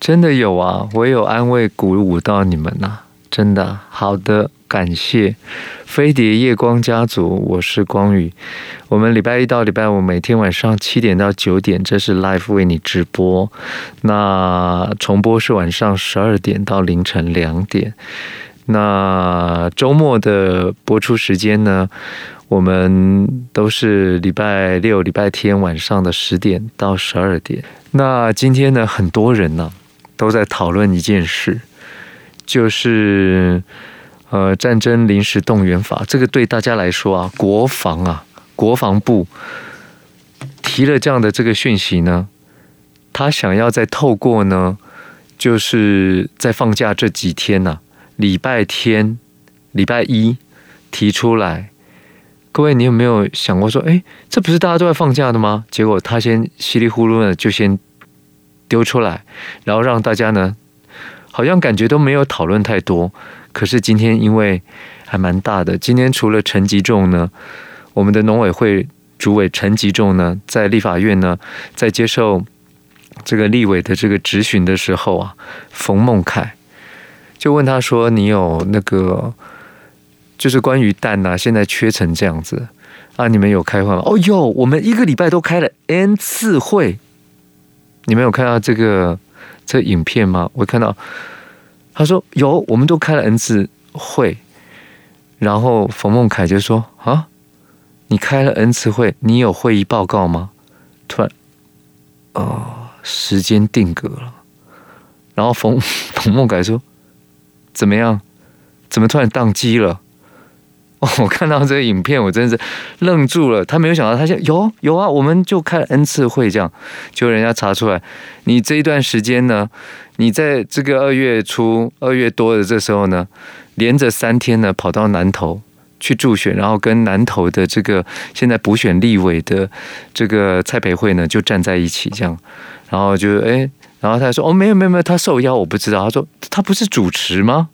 真的有啊，我有安慰鼓舞到你们呐、真的。好的，感谢飞碟夜光家族，我是光宇。我们礼拜一到礼拜五每天晚上七点到九点，这是 live 为你直播。那重播是晚上十二点到凌晨两点。那周末的播出时间呢？我们都是礼拜六、礼拜天晚上的十点到十二点。那今天呢，很多人呢都在讨论一件事，就是呃战争临时动员法。这个对大家来说啊，国防啊，国防部提了这样的这个讯息呢，他想要再透过呢，就是在放假这几天呢、礼拜天、礼拜一提出来。各位，你有没有想过说，哎，这不是大家都在放假的吗？结果他先稀里糊涂的就先丢出来，然后让大家呢，好像感觉都没有讨论太多。可是今天因为还蛮大的，今天除了陈吉仲呢，我们的农委会主委陈吉仲呢，在立法院呢，在接受这个立委的这个质询的时候啊，冯孟凯就问他说：“你有那个？”就是关于蛋呐，现在缺成这样子啊！你们有开会吗？哦哟，我们一个礼拜都开了 N 次会，你们有看到这个这影片吗？我看到他说有，我们都开了 N 次会，然后冯梦凯就说啊，你开了 N 次会，你有会议报告吗？突然，哦，时间定格了，然后冯 冯梦凯说怎么样？怎么突然宕机了？哦，我看到这个影片，我真是愣住了。他没有想到，他说有有啊，我们就开了 N 次会，这样就人家查出来，你这一段时间呢，你在这个二月初、二月多的这时候呢，连着三天呢，跑到南投去助选，然后跟南投的这个现在补选立委的这个蔡培慧呢，就站在一起，这样，然后就哎，然后他说哦，没有没有没有，他受邀，我不知道。他说他不是主持吗？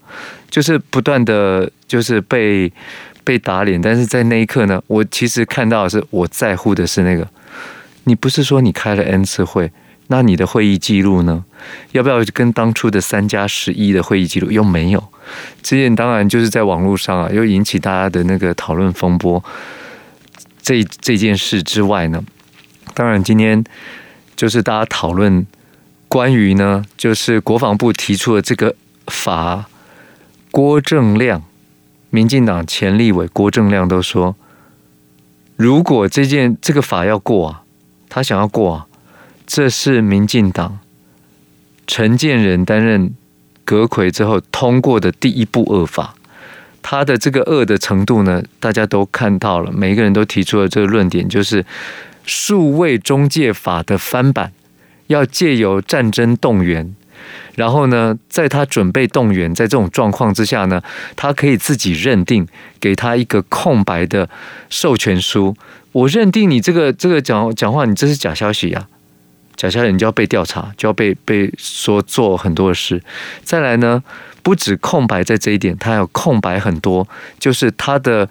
就是不断的就是被。被打脸，但是在那一刻呢，我其实看到的是我在乎的是那个，你不是说你开了 N 次会，那你的会议记录呢？要不要跟当初的三加十一的会议记录又没有？这件当然就是在网络上啊，又引起大家的那个讨论风波。这这件事之外呢，当然今天就是大家讨论关于呢，就是国防部提出的这个法，郭正亮。民进党前立委郭正亮都说，如果这件这个法要过啊，他想要过啊，这是民进党陈建仁担任阁揆之后通过的第一部恶法。他的这个恶的程度呢，大家都看到了，每一个人都提出了这个论点，就是数位中介法的翻版，要借由战争动员。然后呢，在他准备动员，在这种状况之下呢，他可以自己认定，给他一个空白的授权书。我认定你这个这个讲讲话，你这是假消息呀，假消息你就要被调查，就要被被说做很多的事。再来呢，不止空白在这一点，他还有空白很多，就是他的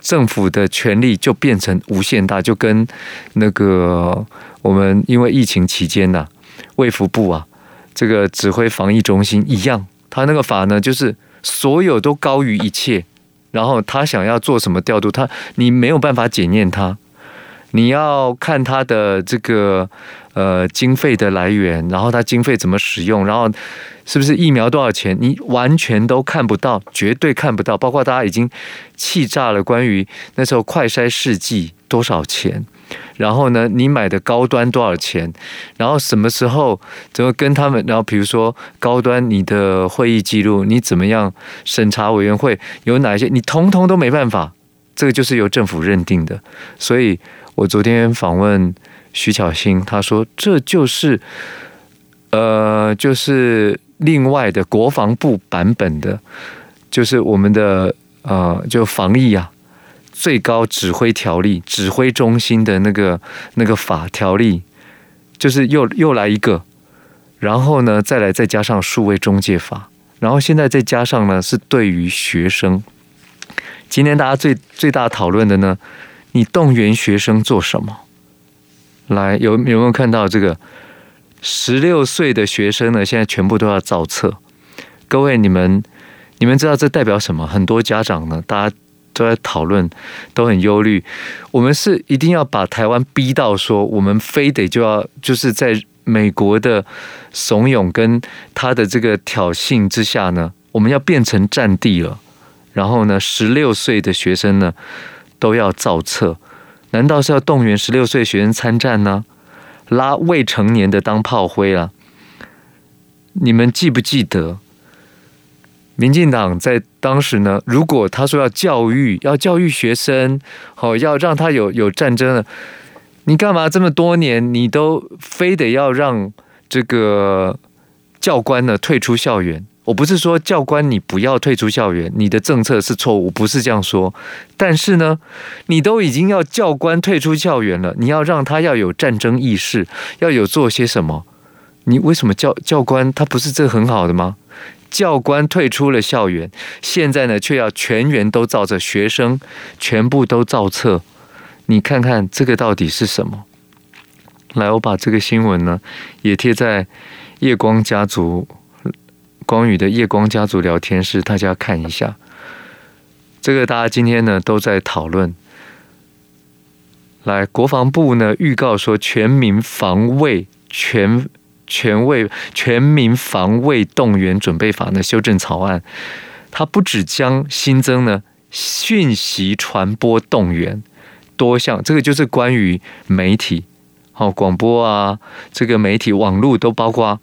政府的权力就变成无限大，就跟那个我们因为疫情期间呐，卫福部啊。这个指挥防疫中心一样，他那个法呢，就是所有都高于一切，然后他想要做什么调度，他你没有办法检验他，你要看他的这个呃经费的来源，然后他经费怎么使用，然后是不是疫苗多少钱，你完全都看不到，绝对看不到，包括大家已经气炸了，关于那时候快筛试剂多少钱。然后呢，你买的高端多少钱？然后什么时候怎么跟他们？然后比如说高端，你的会议记录你怎么样？审查委员会有哪一些？你通通都没办法。这个就是由政府认定的。所以我昨天访问徐巧芯，他说这就是呃，就是另外的国防部版本的，就是我们的呃，就防疫啊。最高指挥条例，指挥中心的那个那个法条例，就是又又来一个，然后呢，再来再加上数位中介法，然后现在再加上呢，是对于学生。今天大家最最大讨论的呢，你动员学生做什么？来，有有没有看到这个十六岁的学生呢，现在全部都要造册。各位，你们你们知道这代表什么？很多家长呢，大家都在讨论，都很忧虑。我们是一定要把台湾逼到说，我们非得就要就是在美国的怂恿跟他的这个挑衅之下呢，我们要变成战地了。然后呢，十六岁的学生呢都要造册，难道是要动员十六岁学生参战呢？拉未成年的当炮灰啊？你们记不记得，民进党在当时呢？如果他说要教育，要教育学生，好，要让他有有战争了，你干嘛这么多年，你都非得要让这个教官呢退出校园？我不是说教官你不要退出校园，你的政策是错误，不是这样说。但是呢，你都已经要教官退出校园了，你要让他要有战争意识，要有做些什么？你为什么教教官他不是这很好的吗？教官退出了校园，现在呢却要全员都照着学生全部都照册，你看看这个到底是什么？来，我把这个新闻呢也贴在夜光家族。光宇的夜光家族聊天室，大家看一下。这个大家今天呢都在讨论。来，国防部呢预告说，全民防卫全全卫全民防卫动员准备法的修正草案，它不只将新增呢讯息传播动员多项，这个就是关于媒体、好广播啊，这个媒体网络都包括。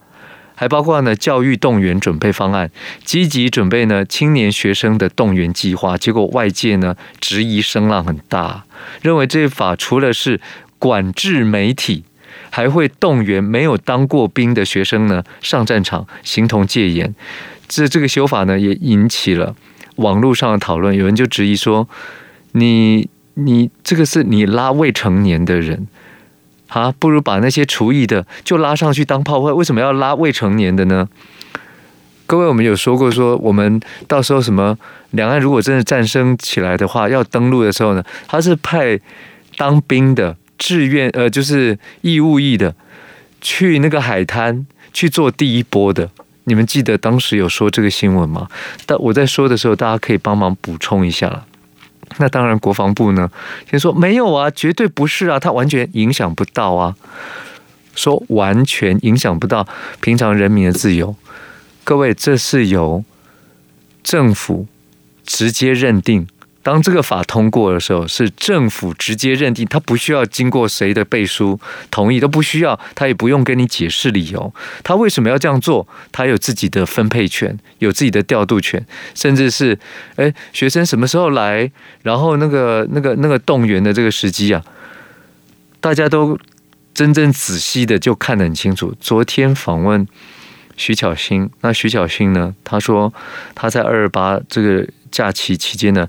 还包括呢，教育动员准备方案，积极准备呢青年学生的动员计划。结果外界呢质疑声浪很大，认为这法除了是管制媒体，还会动员没有当过兵的学生呢上战场，形同戒严。这这个修法呢也引起了网络上的讨论，有人就质疑说：你你这个是你拉未成年的人。啊，不如把那些厨艺的就拉上去当炮灰，为什么要拉未成年的呢？各位，我们有说过，说我们到时候什么两岸如果真的战争起来的话，要登陆的时候呢，他是派当兵的志愿呃，就是义务役的去那个海滩去做第一波的。你们记得当时有说这个新闻吗？但我在说的时候，大家可以帮忙补充一下了。那当然，国防部呢，先说没有啊，绝对不是啊，它完全影响不到啊，说完全影响不到平常人民的自由。各位，这是由政府直接认定。当这个法通过的时候，是政府直接认定，他不需要经过谁的背书同意，都不需要，他也不用跟你解释理由，他为什么要这样做？他有自己的分配权，有自己的调度权，甚至是，哎，学生什么时候来，然后那个那个那个动员的这个时机啊，大家都真正仔细的就看得很清楚。昨天访问徐巧芯，那徐巧芯呢，他说他在二二八这个假期期间呢。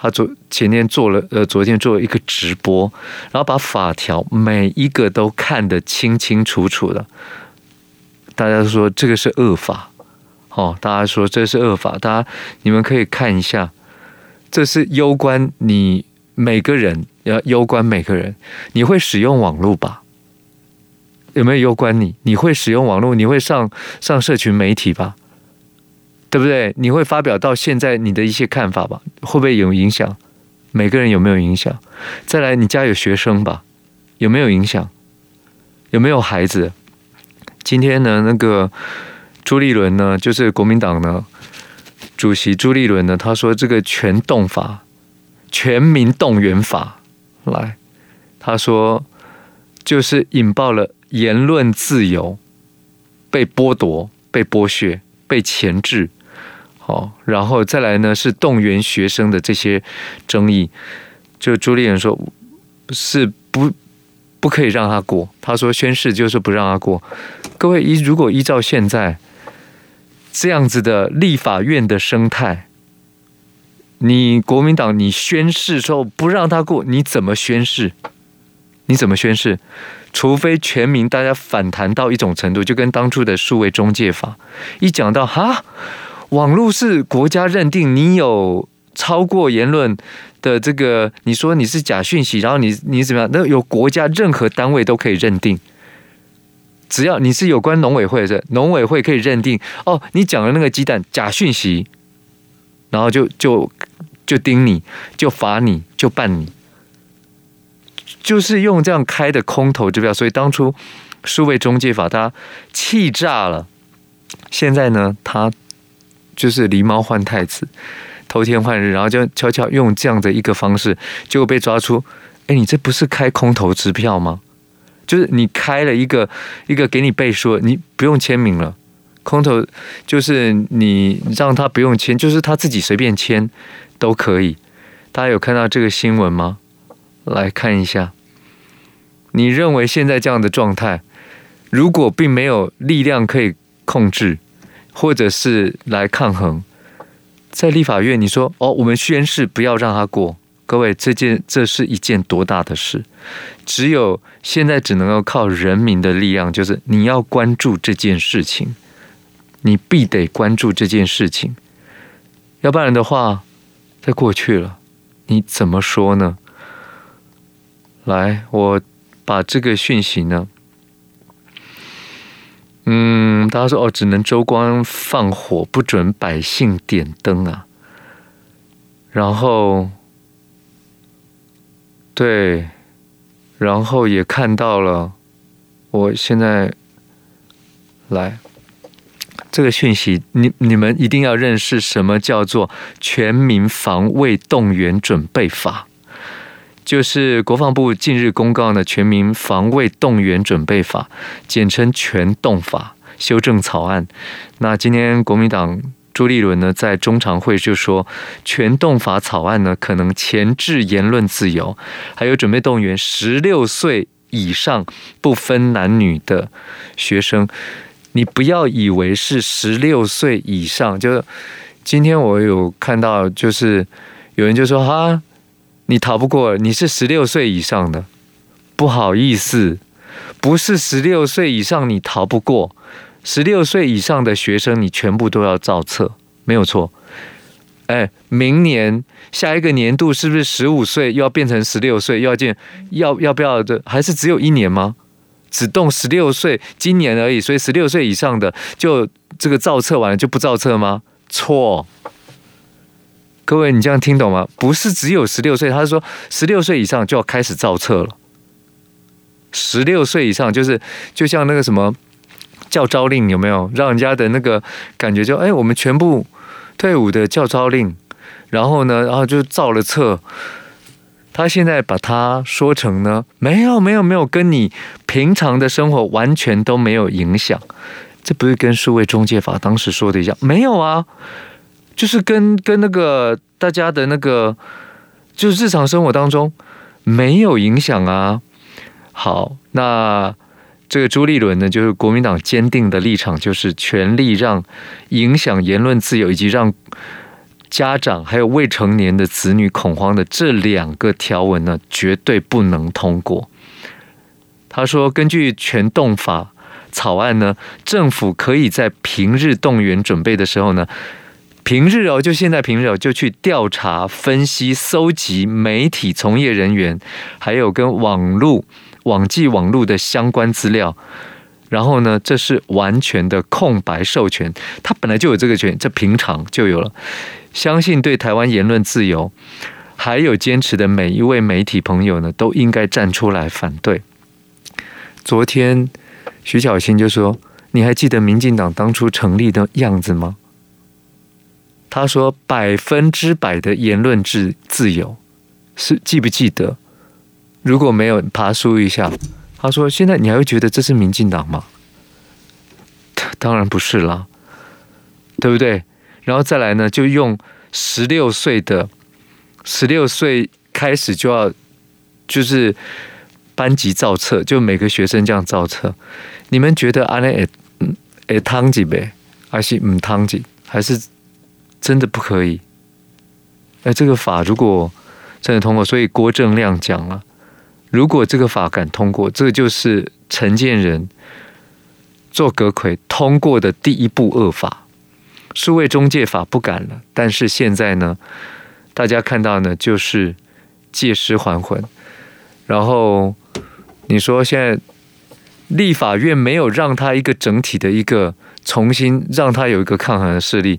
他昨前天做了，呃，昨天做了一个直播，然后把法条每一个都看得清清楚楚的。大家都说这个是恶法，哦，大家说这是恶法，大家你们可以看一下，这是攸关你每个人，要攸关每个人，你会使用网络吧？有没有攸关你？你会使用网络？你会上上社群媒体吧？对不对？你会发表到现在你的一些看法吧？会不会有影响？每个人有没有影响？再来，你家有学生吧？有没有影响？有没有孩子？今天呢，那个朱立伦呢，就是国民党呢主席朱立伦呢，他说这个全动法、全民动员法来，他说就是引爆了言论自由被剥夺、被剥削、被钳制。哦，然后再来呢，是动员学生的这些争议，就朱立伦说是不不可以让他过，他说宣誓就是不让他过。各位依如果依照现在这样子的立法院的生态，你国民党你宣誓说不让他过，你怎么宣誓？你怎么宣誓？除非全民大家反弹到一种程度，就跟当初的数位中介法一讲到哈。网络是国家认定你有超过言论的这个，你说你是假讯息，然后你你怎么样？那有国家任何单位都可以认定，只要你是有关农委会的，农委会可以认定哦，你讲的那个鸡蛋假讯息，然后就就就盯你，就罚你，就办你，就是用这样开的空头支票。所以当初数位中介法，他气炸了。现在呢，他就是狸猫换太子，偷天换日，然后就悄悄用这样的一个方式，结果被抓出。哎，你这不是开空头支票吗？就是你开了一个一个给你背书，你不用签名了。空头就是你让他不用签，就是他自己随便签都可以。大家有看到这个新闻吗？来看一下。你认为现在这样的状态，如果并没有力量可以控制，或者是来抗衡，在立法院你说哦，我们宣誓不要让他过。各位，这件这是一件多大的事？只有现在只能够靠人民的力量，就是你要关注这件事情，你必得关注这件事情，要不然的话，再过去了，你怎么说呢？来，我把这个讯息呢，嗯，大家说哦，只能州官放火，不准百姓点灯啊，然后。对，然后也看到了，我现在来这个讯息，你你们一定要认识什么叫做《全民防卫动员准备法》，就是国防部近日公告的《全民防卫动员准备法》，简称“全动法”修正草案。那今天国民党。朱立伦呢，在中常会就说，全动法草案呢，可能前置言论自由，还有准备动员十六岁以上不分男女的学生。你不要以为是十六岁以上，就今天我有看到，就是有人就说哈，你逃不过，你是十六岁以上的，不好意思，不是十六岁以上你逃不过。十六岁以上的学生，你全部都要造册，没有错。哎，明年下一个年度是不是十五岁又要变成十六岁？又要进，要要不要的？还是只有一年吗？只动十六岁，今年而已。所以十六岁以上的就这个造册完了就不造册吗？错。各位，你这样听懂吗？不是只有十六岁，他是说十六岁以上就要开始造册了。十六岁以上就是就像那个什么。教招令有没有让人家的那个感觉就？就哎，我们全部退伍的教招令，然后呢，然后就造了册。他现在把它说成呢，没有没有没有，跟你平常的生活完全都没有影响。这不是跟数位中介法当时说的一样？没有啊，就是跟跟那个大家的那个，就是日常生活当中没有影响啊。好，那。这个朱立伦呢，就是国民党坚定的立场，就是全力让影响言论自由以及让家长还有未成年的子女恐慌的这两个条文呢，绝对不能通过。他说，根据全动法草案呢，政府可以在平日动员准备的时候呢，平日哦，就现在平日哦，就去调查、分析、搜集媒体从业人员，还有跟网络。网际网络的相关资料，然后呢，这是完全的空白授权，他本来就有这个权，这平常就有了。相信对台湾言论自由还有坚持的每一位媒体朋友呢，都应该站出来反对。昨天徐小新就说：“你还记得民进党当初成立的样子吗？”他说：“百分之百的言论自自由，是记不记得？”如果没有爬梳一下，他说：“现在你还会觉得这是民进党吗？”当然不是啦，对不对？然后再来呢，就用十六岁的十六岁开始就要就是班级造册，就每个学生这样造册。你们觉得阿内嗯诶汤几呗，还是嗯汤几，还是真的不可以？哎，这个法如果真的通过，所以郭正亮讲了。如果这个法敢通过，这就是陈建仁做阁揆通过的第一步恶法，数位中介法不敢了。但是现在呢，大家看到呢，就是借尸还魂。然后你说现在立法院没有让他一个整体的一个重新让他有一个抗衡的势力，